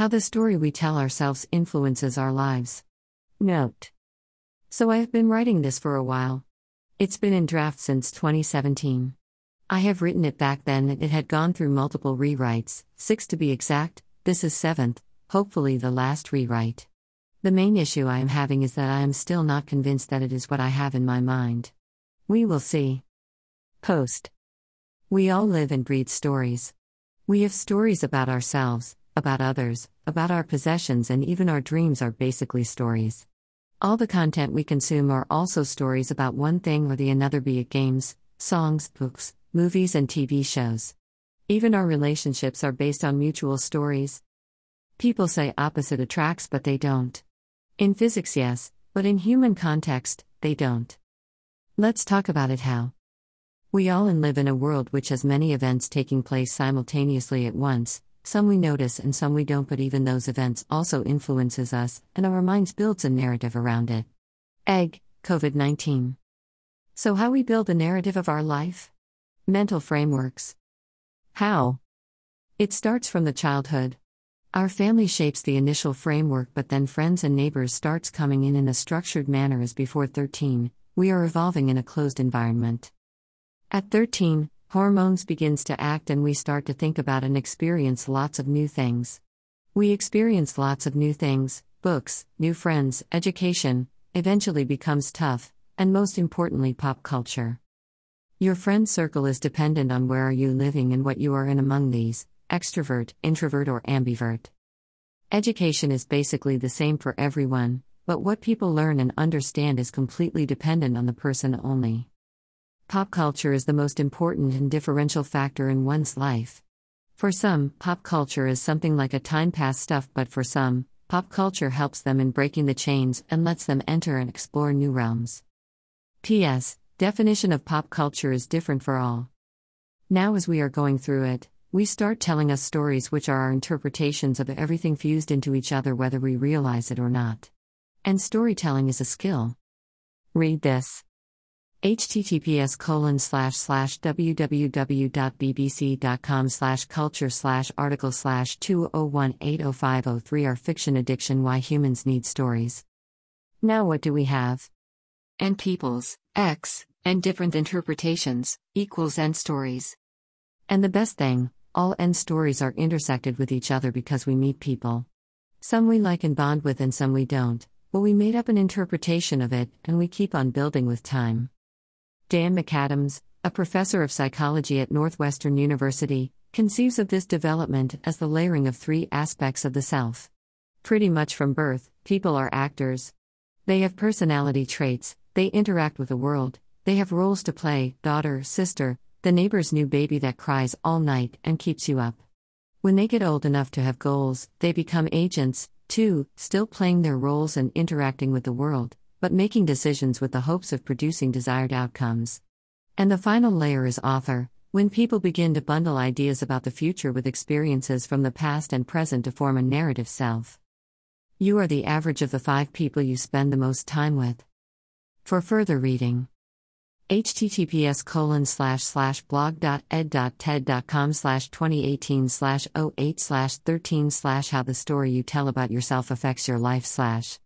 How the story we tell ourselves influences our lives. Note. So I have been writing this for a while. It's been in draft since 2017. I have written it back then and it had gone through multiple rewrites, six to be exact, this is seventh, hopefully the last rewrite. The main issue I am having is that I am still not convinced that it is what I have in my mind. We will see. Post. We all live and breathe stories. We have stories about ourselves, about others, about our possessions, and even our dreams are basically stories. All the content we consume are also stories about one thing or the another, be it games, songs, books, movies, and TV shows. Even our relationships are based on mutual stories. People say opposite attracts, but they don't. In physics, yes, but in human context, they don't. Let's talk about it how. We all live in a world which has many events taking place simultaneously at once, some we notice and some we don't, but even those events also influences us, and our minds builds a narrative around it. Egg, COVID-19. So how we build a narrative of our life? Mental frameworks. How? It starts from the childhood. Our family shapes the initial framework, but then friends and neighbors starts coming in in a structured manner as before 13. We are evolving in a closed environment. At 13, hormones begins to act and we start to think about and experience lots of new things. We experience lots of new things, books, new friends, education, eventually becomes tough, and most importantly pop culture. Your friend circle is dependent on where are you living and what you are in among these, extrovert, introvert or ambivert. Education is basically the same for everyone, but what people learn and understand is completely dependent on the person only. Pop culture is the most important and differential factor in one's life. For some, pop culture is something like a time pass stuff, but for some, pop culture helps them in breaking the chains and lets them enter and explore new realms. P.S. Definition of pop culture is different for all. Now, as we are going through it, we start telling us stories which are our interpretations of everything fused into each other, whether we realize it or not. And storytelling is a skill. Read this https colon slash slash www.bbc.com slash culture slash article slash 2018050 our fiction addiction why humans need stories. Now what do we have? And peoples x and different interpretations equals end stories. And the best thing all end stories are intersected with each other because we meet people. Some we like and bond with and some we don't but we made up an interpretation of it and we keep on building with time Dan McAdams, a professor of psychology at Northwestern University, conceives of this development as the layering of three aspects of the self. Pretty much from birth, people are actors. They have personality traits, they interact with the world, they have roles to play daughter, sister, the neighbor's new baby that cries all night and keeps you up. When they get old enough to have goals, they become agents, too, still playing their roles and interacting with the world, but making decisions with the hopes of producing desired outcomes. And the final layer is author, when people begin to bundle ideas about the future with experiences from the past and present to form a narrative self. You are the average of the five people you spend the most time with. For further reading, https colon slash slash blog.ed.ted.com slash 2018 slash 08 slash 13 slash how the story you tell about yourself affects your life slash